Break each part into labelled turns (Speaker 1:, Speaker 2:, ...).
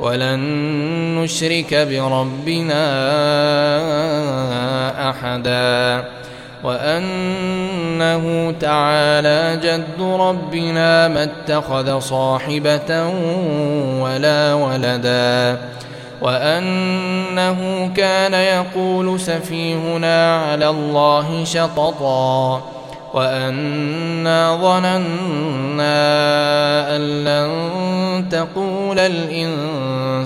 Speaker 1: ولن نشرك بربنا أحدا وأنه تعالى جد ربنا ما اتخذ صاحبة ولا ولدا وأنه كان يقول سفيهنا على الله شططا وأنا ظننا أن لن تقول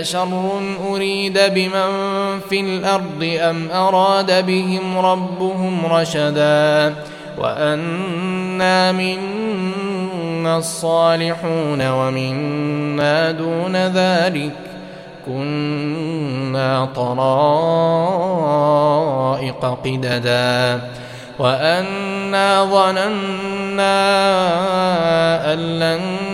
Speaker 1: أشر أريد بمن في الأرض أم أراد بهم ربهم رشدا وأنا منا الصالحون ومنا دون ذلك كنا طرائق قددا وأنا ظننا أن لن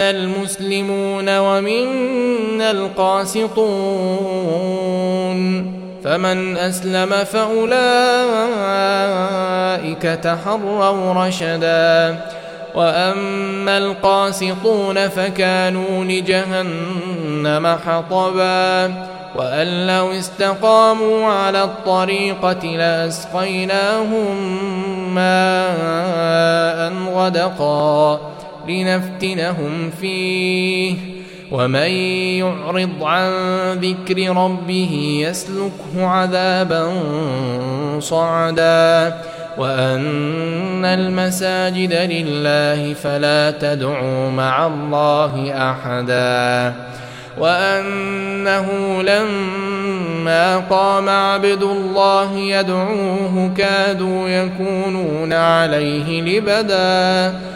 Speaker 1: المسلمون ومنا القاسطون فمن أسلم فأولئك تحروا رشدا وأما القاسطون فكانوا لجهنم حطبا وأن لو استقاموا على الطريقة لأسقيناهم ماء غدقا لنفتنهم فيه. ومن يعرض عن ذكر ربه يسلكه عذابا صعدا. وأن المساجد لله فلا تدعوا مع الله أحدا. وأنه لما قام عبد الله يدعوه كادوا يكونون عليه لبدا.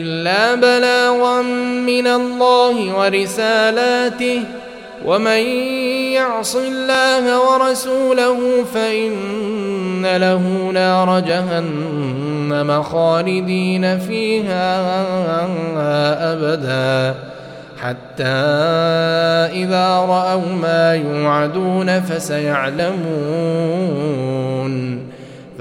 Speaker 1: إلا بلاغا من الله ورسالاته. ومن يعص الله ورسوله فإن له نار جهنم خالدين فيها أبدا. حتى إذا رأوا ما يوعدون فسيعلمون.